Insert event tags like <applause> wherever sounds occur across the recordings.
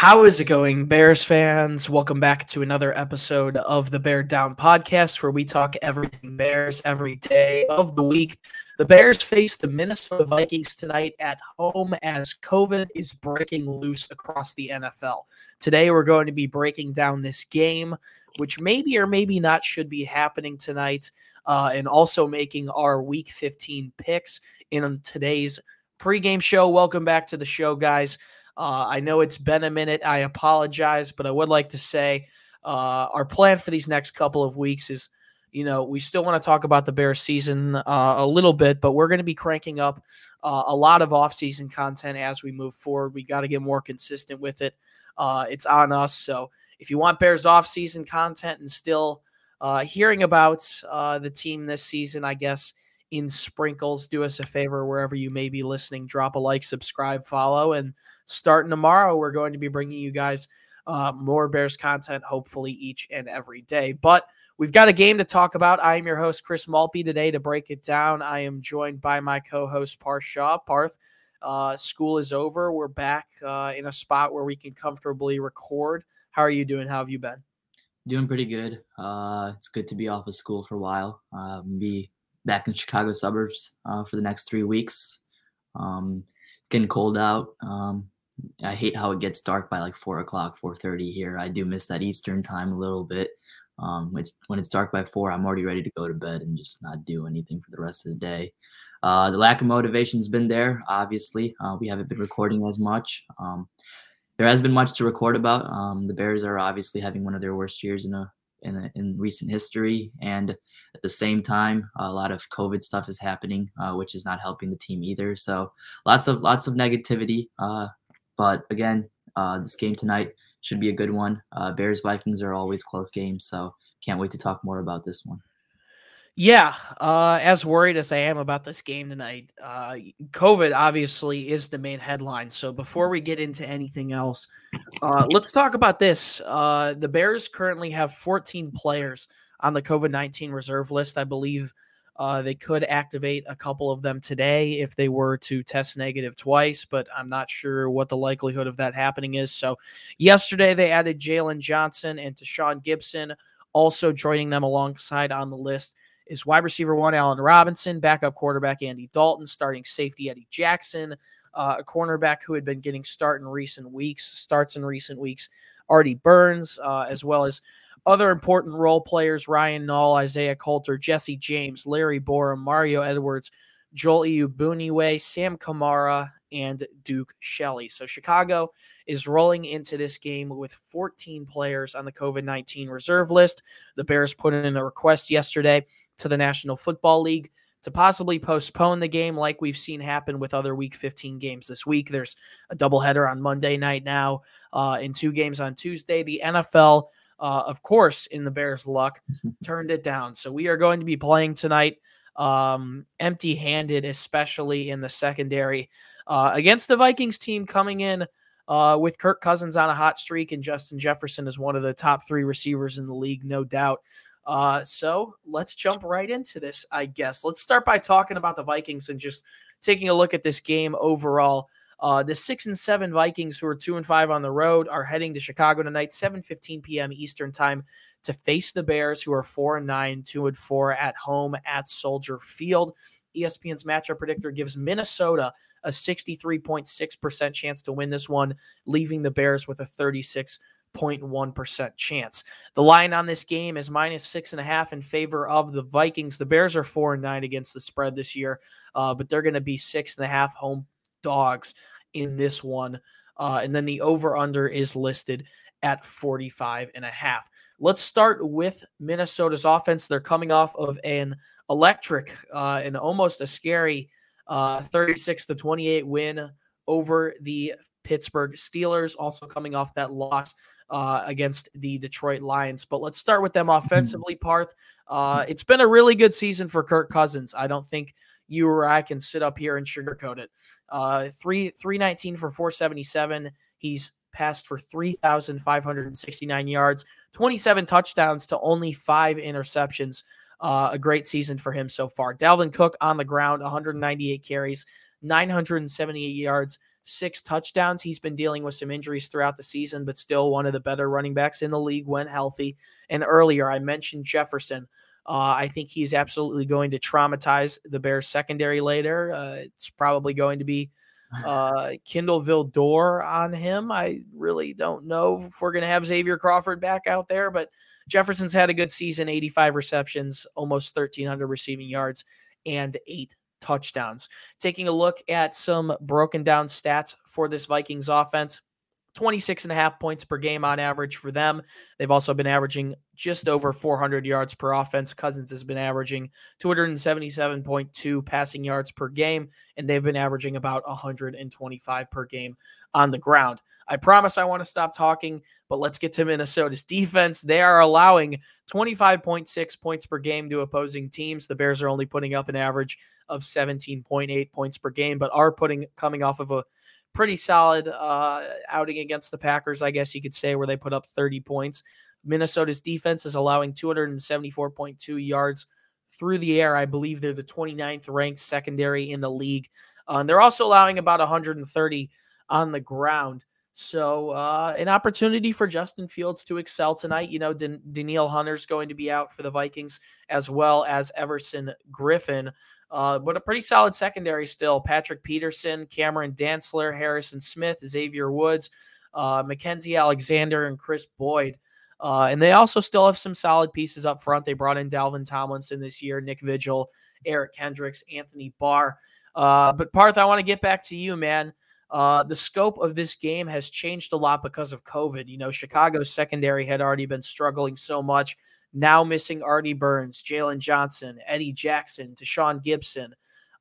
How is it going, Bears fans? Welcome back to another episode of the Bear Down podcast where we talk everything Bears every day of the week. The Bears face the Minnesota Vikings tonight at home as COVID is breaking loose across the NFL. Today, we're going to be breaking down this game, which maybe or maybe not should be happening tonight, uh, and also making our Week 15 picks in today's pregame show. Welcome back to the show, guys. Uh, I know it's been a minute. I apologize, but I would like to say uh, our plan for these next couple of weeks is, you know, we still want to talk about the Bears season uh, a little bit, but we're going to be cranking up uh, a lot of off-season content as we move forward. We got to get more consistent with it. Uh, it's on us. So if you want Bears off-season content and still uh, hearing about the team this season, I guess in sprinkles, do us a favor wherever you may be listening. Drop a like, subscribe, follow, and starting tomorrow, we're going to be bringing you guys uh, more Bears content, hopefully each and every day. But we've got a game to talk about. I am your host, Chris Malpe, today to break it down. I am joined by my co host, Parth Shaw. Parth, uh, school is over. We're back uh, in a spot where we can comfortably record. How are you doing? How have you been? Doing pretty good. Uh, it's good to be off of school for a while. Um, be back in Chicago suburbs uh, for the next three weeks. Um, it's getting cold out. Um, I hate how it gets dark by like four o'clock, four thirty here. I do miss that Eastern time a little bit. Um, it's when it's dark by four, I'm already ready to go to bed and just not do anything for the rest of the day. Uh, the lack of motivation's been there. Obviously, uh, we haven't been recording as much. Um, there has been much to record about. Um, the Bears are obviously having one of their worst years in a in, in recent history, and at the same time, a lot of COVID stuff is happening, uh, which is not helping the team either. So lots of lots of negativity. Uh, but again, uh, this game tonight should be a good one. Uh, Bears Vikings are always close games, so can't wait to talk more about this one. Yeah, uh, as worried as I am about this game tonight, uh, COVID obviously is the main headline. So before we get into anything else, uh, let's talk about this. Uh, the Bears currently have 14 players on the COVID 19 reserve list. I believe uh, they could activate a couple of them today if they were to test negative twice, but I'm not sure what the likelihood of that happening is. So, yesterday they added Jaylon Johnson and Tashaun Gipson, Also joining them alongside on the list is wide receiver one Allen Robinson, backup quarterback Andy Dalton, starting safety Eddie Jackson, uh, a cornerback who had been getting start in recent weeks, starts in recent weeks, Artie Burns, uh, as well as other important role players Ryan Nall, Isaiah Coulter, Jesse James, Larry Borom, Mario Edwards, Joel Iyiegbuniwe, Sam Kamara, and Duke Shelley. So Chicago is rolling into this game with 14 players on the COVID 19 reserve list. The Bears put in a request yesterday to the National Football League to possibly postpone the game like we've seen happen with other week 15 games this week. There's a doubleheader on Monday night now uh, and two games on Tuesday. The NFL uh, of course, in the Bears' luck, <laughs> turned it down. So we are going to be playing tonight um, empty handed, especially in the secondary uh, against the Vikings team coming in uh, with Kirk Cousins on a hot streak and Justin Jefferson is one of the top three receivers in the league, no doubt. Uh, so let's jump right into this, I guess. Let's start by talking about the Vikings and just taking a look at this game overall. Uh, the six and seven Vikings, who are two and five on the road, are heading to Chicago tonight, 7 15 p.m. Eastern time, to face the Bears, who are four and nine, two and four at home at Soldier Field. ESPN's matchup predictor gives Minnesota a 63.6% chance to win this one, leaving the Bears with a 36.1% chance. The line on this game is minus six and a half in favor of the Vikings. The Bears are four and nine against the spread this year, uh, but they're going to be six and a half home dogs in this one. Uh, and then the over under is listed at 45 and a half. Let's start with Minnesota's offense. They're coming off of an electric uh, and almost a scary uh, 36 to 28 win over the Pittsburgh Steelers, also coming off that loss uh, against the Detroit Lions. But let's start with them mm-hmm. offensively, Parth. Uh, it's been a really good season for Kirk Cousins. I don't think you or I can sit up here and sugarcoat it. Uh, three three nineteen for four seventy seven. He's passed for three thousand five hundred and sixty nine yards, twenty seven touchdowns to only five interceptions. Uh, a great season for him so far. Dalvin Cook on the ground, 198 carries, 978 yards, six touchdowns. He's been dealing with some injuries throughout the season, but still one of the better running backs in the league when healthy. And earlier, I mentioned Jefferson. Uh, I think he's absolutely going to traumatize the Bears secondary later. Uh, it's probably going to be uh, Kindle Vildor on him. I really don't know if we're going to have Xavier Crawford back out there, but Jefferson's had a good season 85 receptions, almost 1,300 receiving yards, and eight touchdowns. Taking a look at some broken down stats for this Vikings offense. 26 and a half points per game on average for them. They've also been averaging just over 400 yards per offense. Cousins has been averaging 277.2 passing yards per game, and they've been averaging about 125 per game on the ground. I promise I want to stop talking, but let's get to Minnesota's <laughs> defense. They are allowing 25.6 points per game to opposing teams. The Bears are only putting up an average of 17.8 points per game, but are putting coming off of a pretty solid uh, outing against the Packers, I guess you could say, where they put up 30 points. Minnesota's defense is allowing 274.2 yards through the air. I believe they're the 29th ranked secondary in the league. Uh, and they're also allowing about 130 on the ground. So, uh, an opportunity for Justin Fields to excel tonight. You know, Dan- Danielle Hunter's going to be out for the Vikings, as well as Everson Griffen. Uh, but a pretty solid secondary still. Patrick Peterson, Cameron Dantzler, Harrison Smith, Xavier Woods, uh, Mackensie Alexander, and Kris Boyd. Uh, and they also still have some solid pieces up front. They brought in Dalvin Tomlinson this year, Nick Vigil, Eric Kendricks, Anthony Barr. Uh, but Parth, I want to get back to you, man. Uh, the scope of this game has changed a lot because of COVID. You know, Chicago's secondary had already been struggling so much now missing Artie Burns, Jaylon Johnson, Eddie Jackson, Tashaun Gipson.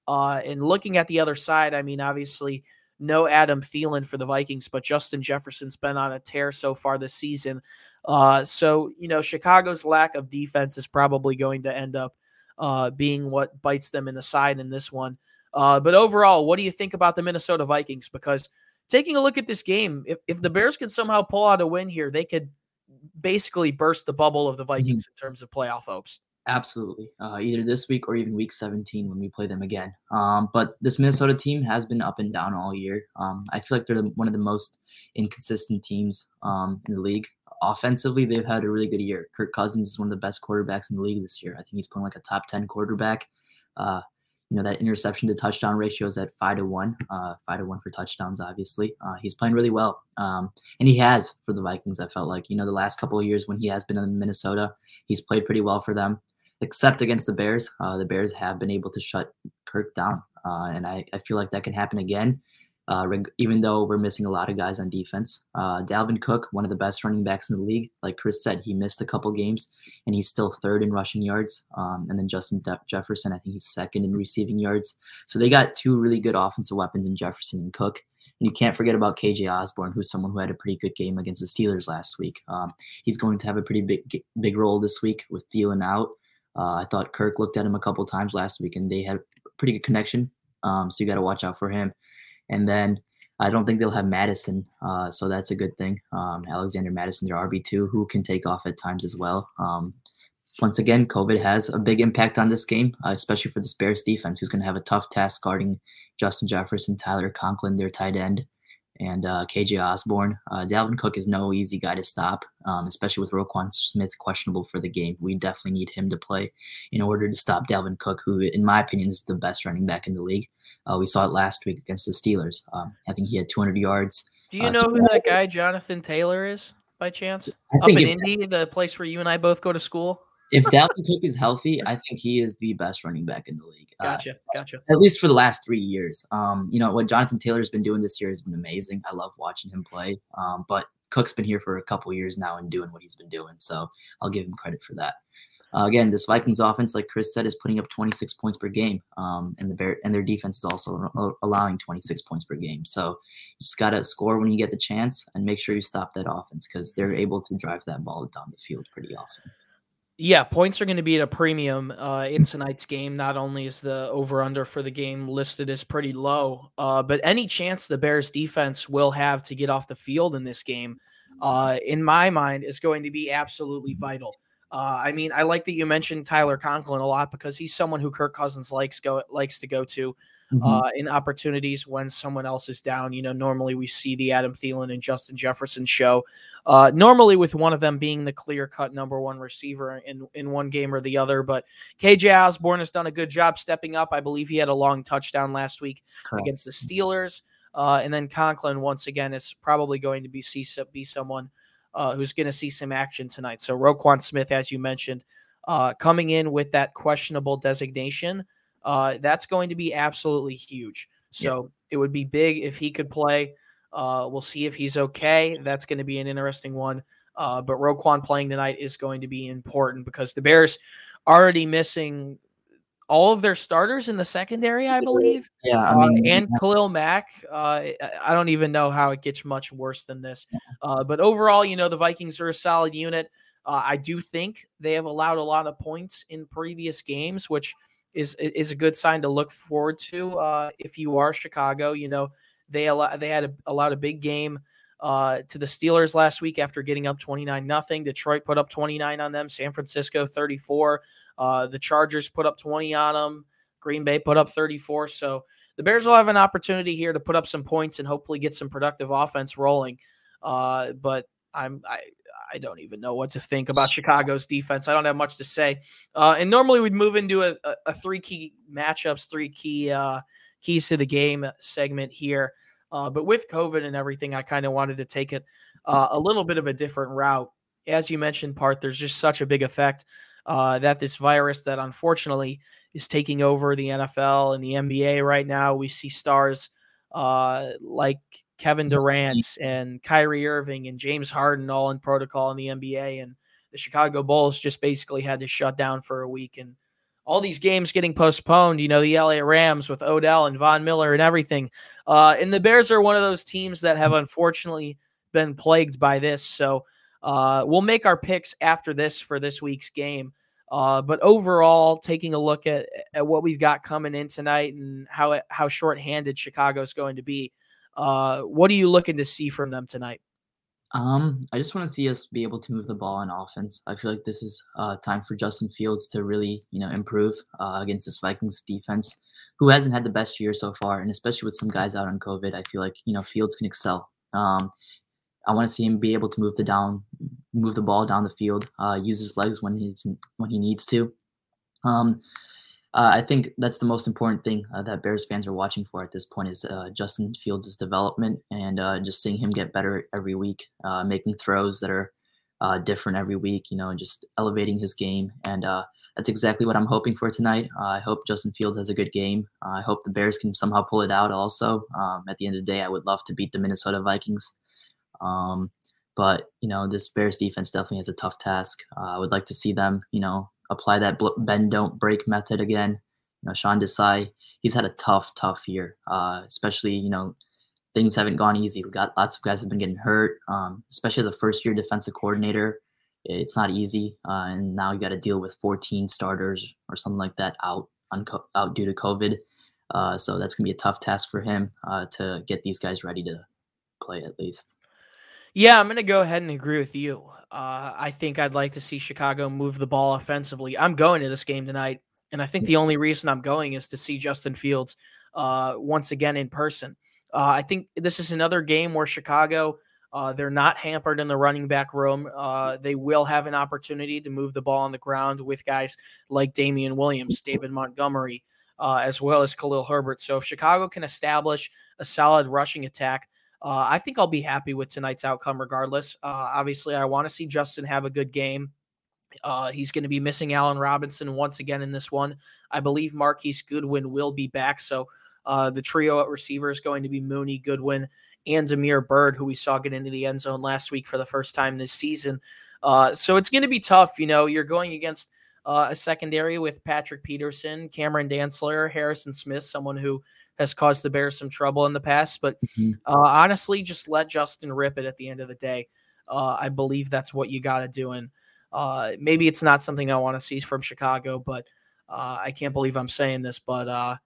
Uh, and looking at the other side, I mean, obviously, no Adam Thielen for the Vikings, but Justin Jefferson's been on a tear so far this season. Uh, so, you know, Chicago's lack of defense is probably going to end up uh, being what bites them in the side in this one. Uh, but overall, what do you think about the Minnesota Vikings? Because taking a look at this game, if, if the Bears can somehow pull out a win here, they could basically burst the bubble of the mm-hmm. Vikings mm-hmm. in terms of playoff hopes. Absolutely. Uh, either this week or even week 17 when we play them again. Um, but this Minnesota team has been up and down all year. Um, I feel like they're one of the most inconsistent teams um, in the league. Offensively, they've had a really good year. Kirk Cousins is one of the best quarterbacks in the league this year. I think he's playing like a top 10 quarterback. Uh, you know that interception to touchdown ratio is at five to one, uh, five to one for touchdowns. Obviously, uh, he's playing really well, um, and he has for the Vikings. I felt like you know the last couple of years when he has been in Minnesota, he's played pretty well for them, except against the Bears. Uh, the Bears have been able to shut Kirk down, uh, and I, I feel like that can happen again uh, even though we're missing a lot of guys on defense. Uh, Dalvin Cook, one of the best running backs in the league, like Chris said, he missed a couple games and he's still third in rushing yards. Um, and then Justin De- Jefferson, I think he's second in receiving yards. So they got two really good offensive weapons in Jefferson and Cook. And you can't forget about KJ Osborn, who's someone who had a pretty good game against the Steelers last week. Um, he's going to have a pretty big big role this week with Thielen out. Uh, I thought Kirk looked at him a couple times last week, and they had a pretty good connection. Um, so you got to watch out for him. And then I don't think they'll have Mattison, uh, so that's a good thing. Um, Alexander Mattison, their RB two, who can take off at times as well. Um, once again, COVID has a big impact on this game, uh, especially for the Bears defense, who's going to have a tough task guarding Justin Jefferson, Tyler Conklin, their tight end, and uh, KJ Osborn. Uh, Dalvin Cook is no easy guy to stop, um, especially with Roquan Smith questionable for the game. We definitely need him to play in order to stop Dalvin Cook, who, in my opinion, is the best running back in the league. Uh, we saw it last week against the Steelers. Um, I think he had 200 yards. Do you uh, know who that guy Jonathan Taylor is by chance? Up in if, Indy, the place where you and I both go to school. if <laughs> Dalvin Cook is healthy, I think he is the best running back in the league. Uh, gotcha, gotcha. At least for the last three years. Um, you know what Jonathan Taylor's been doing this year has been amazing. I love watching him play. Um, but Cook's been here for a couple years now and doing what he's been doing, so I'll give him credit for that. Uh, again, this Vikings offense, like Chris said, is putting up 26 points per game, um, and the Bear and their defense is also allowing 26 points per game. So you just gotta score when you get the chance, and make sure you stop that offense because they're able to drive that ball down the field pretty often. Yeah, points are going to be at a premium uh, in tonight's game. Not only is the over under for the game listed as pretty low, uh, but any chance the Bears defense will have to get off the field in this game, uh, in my mind, is going to be absolutely vital. Uh, I mean, I like that you mentioned Tyler Conklin a lot because he's someone who Kirk Cousins likes go likes to go to. mm-hmm. uh, in opportunities when someone else is down. You know, normally we see the Adam Thielen and Justin Jefferson show. Uh, normally with one of them being the clear cut number one receiver in in one game or the other, but KJ Osborn has done a good job stepping up. I believe he had a long touchdown last week cool. against the Steelers. Uh, and then Conklin once again is probably going to be see, be someone uh, who's going to see some action tonight. So Roquan Smith, as you mentioned, uh, coming in with that questionable designation, uh, that's going to be absolutely huge. So yeah. it would be big if he could play. Uh, we'll see if he's okay. That's going to be an interesting one. Uh, but Roquan playing tonight is going to be important because the Bears already missing all of their starters in the secondary, I believe. Yeah, I uh, mean, uh, and Khalil Mack. Uh, I don't even know how it gets much worse than this. Uh, but overall, you know, the Vikings are a solid unit. Uh, I do think they have allowed a lot of points in previous games, which is is a good sign to look forward to. Uh, if you are Chicago, you know they allow, they had a, allowed a big game uh, to the Steelers last week after getting up 29 nothing. Detroit put up 29 on them. San Francisco 34. Uh, the Chargers put up 20 on them. Green Bay put up 34. So the Bears will have an opportunity here to put up some points and hopefully get some productive offense rolling. Uh, but I'm I I don't even know what to think about Chicago's defense. I don't have much to say. Uh, and normally we'd move into a, a, a, three key matchups, three key uh, keys to the game segment here. Uh, but with COVID and everything, I kind of wanted to take it uh, a little bit of a different route. As you mentioned, Parth there's just such a big effect uh, that this virus that unfortunately is taking over the NFL and the NBA right now. We see stars uh, like Kevin Durant and Kyrie Irving and James Harden all in protocol in the NBA, and the Chicago Bulls just basically had to shut down for a week and all these games getting postponed. You know, the LA Rams with Odell and Von Miller and everything. Uh, and the Bears are one of those teams that have unfortunately been plagued by this. So uh, we'll make our picks after this for this week's game. Uh, but overall, taking a look at, at what we've got coming in tonight and how how shorthanded Chicago's going to be, uh, what are you looking to see from them tonight? Um, I just want to see us be able to move the ball on offense. I feel like this is uh, time for Justin Fields to really, you know, improve uh, against this Vikings defense, who hasn't had the best year so far, and especially with some guys out on COVID, I feel like you know Fields can excel. Um, I want to see him be able to move the down, move the ball down the field, uh, use his legs when he's when he needs to. Um, uh, I think that's the most important thing uh, that Bears fans are watching for at this point is uh, Justin Fields' development and uh, just seeing him get better every week, uh, making throws that are uh, different every week, you know, and just elevating his game. And that's exactly what I'm hoping for tonight. I hope Justin Fields has a good game. I hope the Bears can somehow pull it out also. Um, at the end of the day, I would love to beat the Minnesota Vikings. Um, but, you know, this Bears defense definitely has a tough task. I would like to see them, you know, apply that bend don't break method again. You know, Sean Desai, he's had a tough, tough year. Uh, especially, you know, things haven't gone easy. We got lots of guys have been getting hurt, um, especially as a first year defensive coordinator. It's not easy, uh, and now you got to deal with 14 starters or something like that out on out due to COVID. Uh, so that's gonna be a tough task for him uh, to get these guys ready to play at least. Yeah, I'm to go ahead and agree with you. Uh, I think I'd like to see Chicago move the ball offensively. I'm going to this game tonight, and I think the only reason I'm going is to see Justin Fields uh, once again in person. Uh, I think this is another game where Chicago, uh, they're not hampered in the running back room. Uh, they will have an opportunity to move the ball on the ground with guys like Damien Williams, David Montgomery, as well as Khalil Herbert. So if Chicago can establish a solid rushing attack, uh, I think I'll be happy with tonight's outcome regardless. Uh, obviously, I want to see Justin have a good game. Uh, he's going to be missing Allen Robinson once again in this one. I believe Marquise Goodwin will be back. So uh, the trio at receiver is going to be Mooney, Goodwin, and Damiere Byrd, who we saw get into the end zone last week for the first time this season. Uh, so it's going to be tough. You know, you're going against uh, a secondary with Patrick Peterson, Cameron Dantzler, Harrison Smith, someone who has caused the Bears some trouble in the past. But mm-hmm. uh, honestly, just let Justin rip it at the end of the day. Uh, I believe that's what you got to do. And uh, maybe it's not something I want to see from Chicago, but uh, I can't believe I'm saying this, but uh,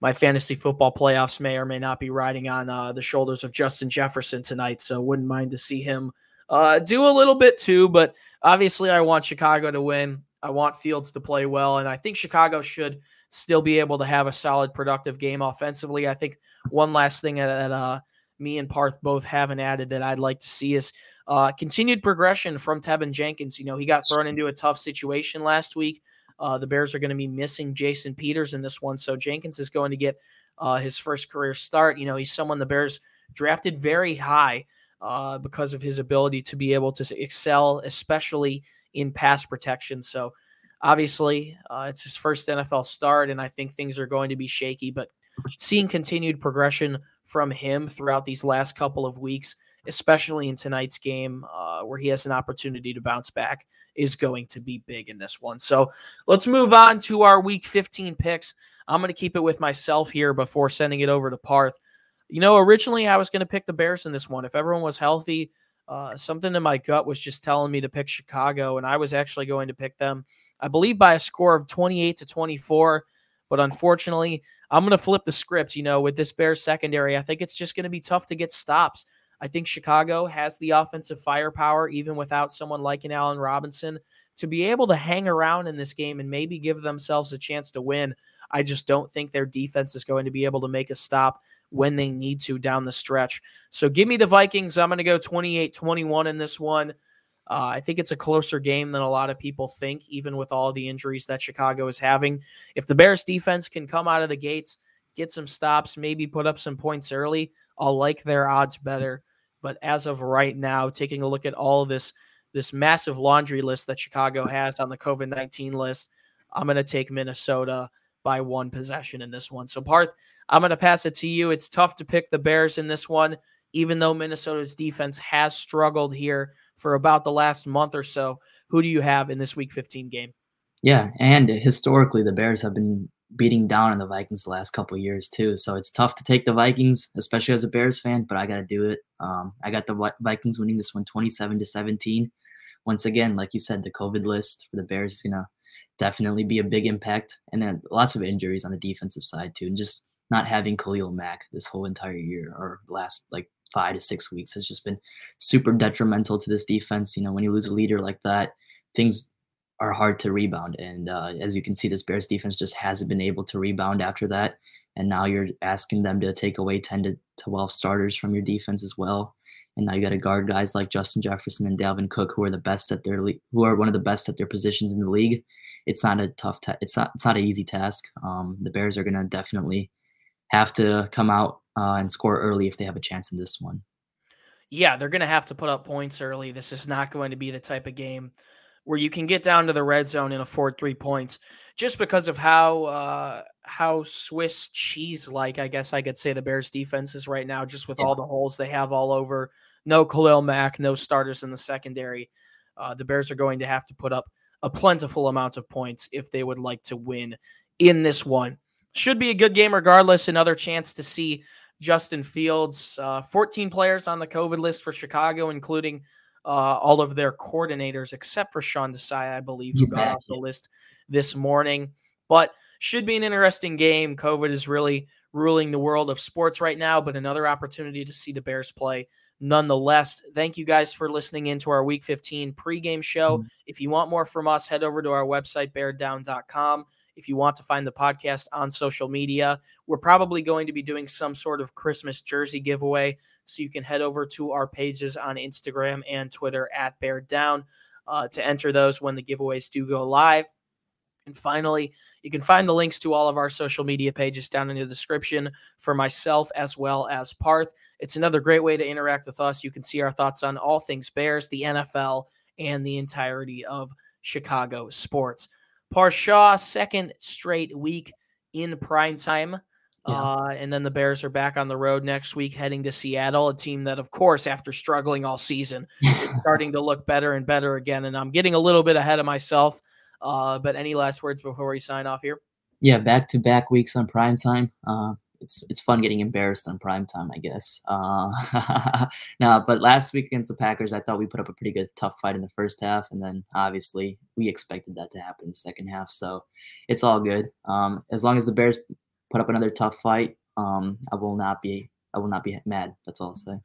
my fantasy football playoffs may or may not be riding on uh, the shoulders of Justin Jefferson tonight. So wouldn't mind to see him do a little bit too. But obviously, I want Chicago to win. I want Fields to play well, and I think Chicago should still be able to have a solid, productive game offensively. I think one last thing that uh, me and Parth both haven't added that I'd like to see is uh, continued progression from Teven Jenkins. You know, he got thrown into a tough situation last week. Uh, the Bears are going to be missing Jason Peters in this one, so Jenkins is going to get uh, his first career start. You know, he's someone the Bears drafted very high uh, because of his ability to be able to excel, especially in pass protection. So obviously, uh, it's his first NFL start, and I think things are going to be shaky. But seeing continued progression from him throughout these last couple of weeks, especially in tonight's game, uh, where he has an opportunity to bounce back, is going to be big in this one. So let's move on to our Week 15 picks. I'm going to keep it with myself here before sending it over to Parth. You know, originally I was going to pick the Bears in this one. If everyone was healthy, uh, something in my gut was just telling me to pick Chicago, and I was actually going to pick them, I believe, by a score of 28 to 24. But unfortunately, I'm going to flip the script. You know, with this Bears secondary, I think it's just going to be tough to get stops. I think Chicago has the offensive firepower, even without someone like an Allen Robinson, to be able to hang around in this game and maybe give themselves a chance to win. I just don't think their defense is going to be able to make a stop when they need to down the stretch. So give me the Vikings. I'm going to go 28 21 in this one. Uh, I think it's a closer game than a lot of people think, even with all the injuries that Chicago is having. If the Bears defense can come out of the gates, get some stops, maybe put up some points early, I'll like their odds better. But as of right now, taking a look at all this this massive laundry list that Chicago has on the COVID 19 list, I'm going to take Minnesota by one possession in this one. So, Parth, I'm going to pass it to you. It's tough to pick the Bears in this one, even though Minnesota's defense has struggled here for about the last month or so. Who do you have in this Week 15 game? Yeah, and historically, the Bears have been beating down on the Vikings the last couple years too. So it's tough to take the Vikings, especially as a Bears fan, but I got to do it. Um, I got the Vikings winning this one 27 to 17. Once again, like you said, the COVID list for the Bears is to definitely be a big impact. And then lots of injuries on the defensive side too. And just not having Khalil Mack this whole entire year or last like five to six weeks has just been super detrimental to this defense. You know, when you lose a leader like that, things are hard to rebound. And uh, as you can see, this Bears defense just hasn't been able to rebound after that. And now you're asking them to take away 10 to 12 starters from your defense as well. And now you got to guard guys like Justin Jefferson and Dalvin Cook, who are the best at their le- who are one of the best at their positions in the league. It's not a tough. Ta- it's not. It's not an easy task. Um, the Bears are going to definitely have to come out uh, and score early if they have a chance in this one. Yeah, they're going to have to put up points early. This is not going to be the type of game where you can get down to the red zone and afford three points just because of how uh, how Swiss cheese like I guess I could say the Bears defense is right now, just with yeah. all the holes they have all over. No Khalil Mack, no starters in the secondary. Uh, the Bears are going to have to put up a plentiful amount of points if they would like to win in this one. Should be a good game regardless. Another chance to see Justin Fields. Uh, 14 players on the COVID list for Chicago, including uh, all of their coordinators, except for Sean Desai, I believe, who got off the list this morning. But should be an interesting game. COVID is really ruling the world of sports right now, but another opportunity to see the Bears play nonetheless. Thank you guys for listening into our Week 15 pregame show. Mm-hmm. If you want more from us, head over to our website, beardown.com. If you want to find the podcast on social media, we're probably going to be doing some sort of Christmas jersey giveaway. So you can head over to our pages on Instagram and Twitter at Bear Down uh, to enter those when the giveaways do go live. And finally, you can find the links to all of our social media pages down in the description for myself as well as Parth. It's another great way to interact with us. You can see our thoughts on all things Bears, the NFL, and the entirety of Chicago sports. Parth Shaw, second straight week in prime time. Yeah. Uh, and then the Bears are back on the road next week, heading to Seattle, a team that, of course, after struggling all season, <laughs> is starting to look better and better again. And I'm getting a little bit ahead of myself. Uh, but any last words before we sign off here? Yeah, back to back weeks on prime time. Uh, it's it's fun getting embarrassed on prime time, I guess. Uh, <laughs> no, but last week against the Packers, I thought we put up a pretty good tough fight in the first half, and then obviously we expected that to happen in the second half. So it's all good. Um, as long as the Bears put up another tough fight, um, I will not be I will not be mad. That's all I'll say.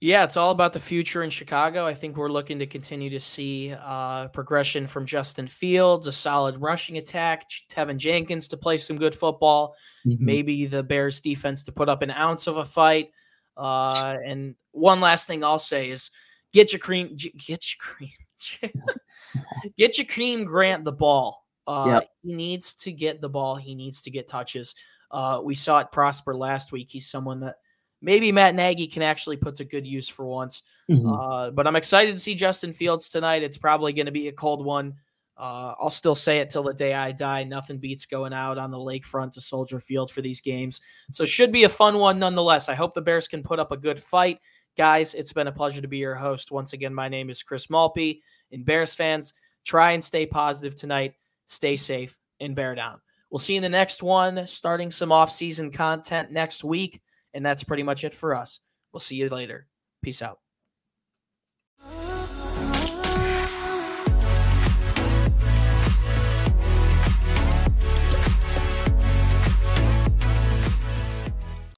Yeah, it's all about the future in Chicago. I think we're looking to continue to see uh, progression from Justin Fields, a solid rushing attack, Teven Jenkins to play some good football, mm-hmm. maybe the Bears defense to put up an ounce of a fight. Uh, and one last thing I'll say is get your cream, get your cream, <laughs> get your cream Grant the ball. Uh, yep. He needs to get the ball. He needs to get touches. Uh, we saw it prosper last week. He's someone that maybe Matt Nagy can actually put to good use for once. Mm-hmm. Uh, but I'm excited to see Justin Fields tonight. It's probably going to be a cold one. Uh, I'll still say it till the day I die. Nothing beats going out on the lakefront to Soldier Field for these games. So should be a fun one nonetheless. I hope the Bears can put up a good fight. Guys, it's been a pleasure to be your host. Once again, my name is Chris Malpe. And Bears fans, try and stay positive tonight. Stay safe and bear down. We'll see you in the next one, starting some off-season content next week. And that's pretty much it for us. We'll see you later. Peace out.